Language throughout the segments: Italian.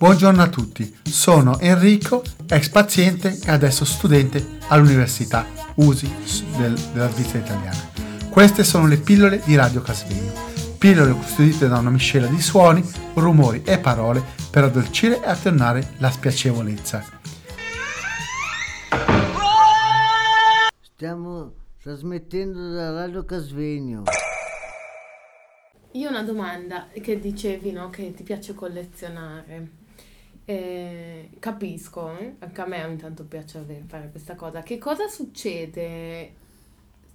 Buongiorno a tutti, sono Enrico, ex paziente e adesso studente all'Università USI del, della Svizzera italiana. Queste sono le pillole di Radio Casvegno, pillole custodite da una miscela di suoni, rumori e parole per addolcire e attenuare la spiacevolezza. Stiamo trasmettendo da Radio Casvegno. Io ho una domanda che dicevi, no? Che ti piace collezionare. Eh, capisco, eh? anche a me ogni tanto piace fare questa cosa. Che cosa succede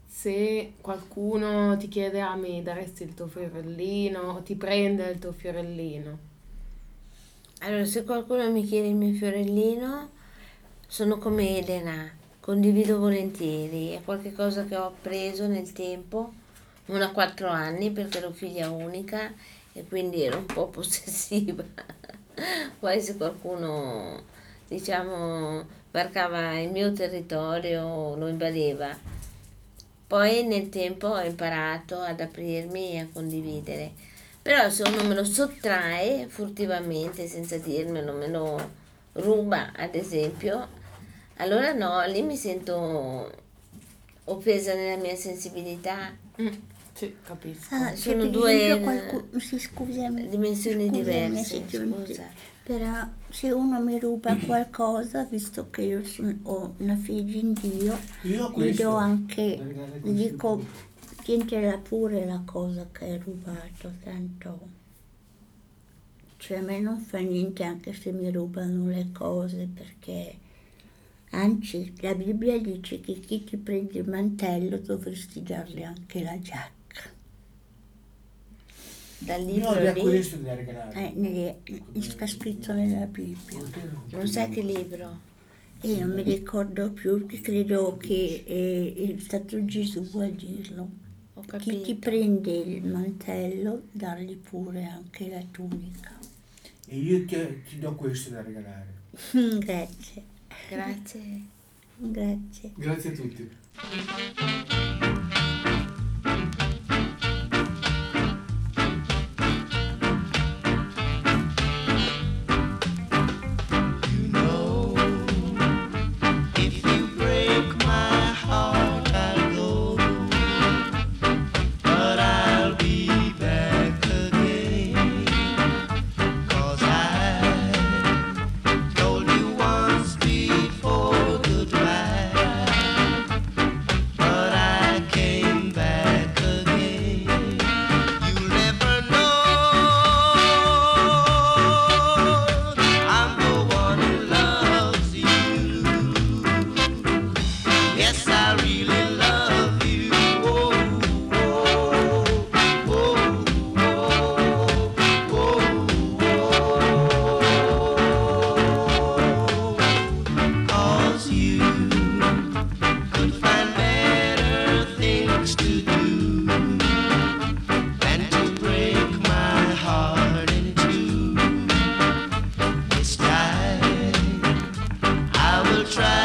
se qualcuno ti chiede a ah, me daresti il tuo fiorellino o ti prende il tuo fiorellino? Allora, se qualcuno mi chiede il mio fiorellino, sono come Elena, condivido volentieri, è qualcosa che ho appreso nel tempo una a quattro anni perché ero figlia unica e quindi ero un po' possessiva. Poi se qualcuno, diciamo, varcava il mio territorio, lo invadeva. Poi nel tempo ho imparato ad aprirmi e a condividere. Però se uno me lo sottrae furtivamente, senza dirmelo, me lo ruba, ad esempio, allora no, lì mi sento offesa nella mia sensibilità. Mm. Sì, capisco. Ah, sono due qualcuno, sì, scusami, dimensioni scusami, diverse. Scusa. Però se uno mi ruba qualcosa, visto che io sono, ho una figlia in Dio, gli do anche, gli dico, tientela pure la cosa che hai rubato, tanto... Cioè a me non fa niente anche se mi rubano le cose perché anzi la Bibbia dice che chi ti prende il mantello dovresti dargli anche la giacca dal libro no, lì. questo da regalare. Eh, nelle, sta scritto nella Bibbia. Non sai che libro? E non mi ricordo più, credo che è, è stato Gesù a dirlo. Chi ti prende il mantello, dargli pure anche la tunica. E io ti, ti do questo da regalare. Grazie. Grazie. Grazie. Grazie a tutti. try.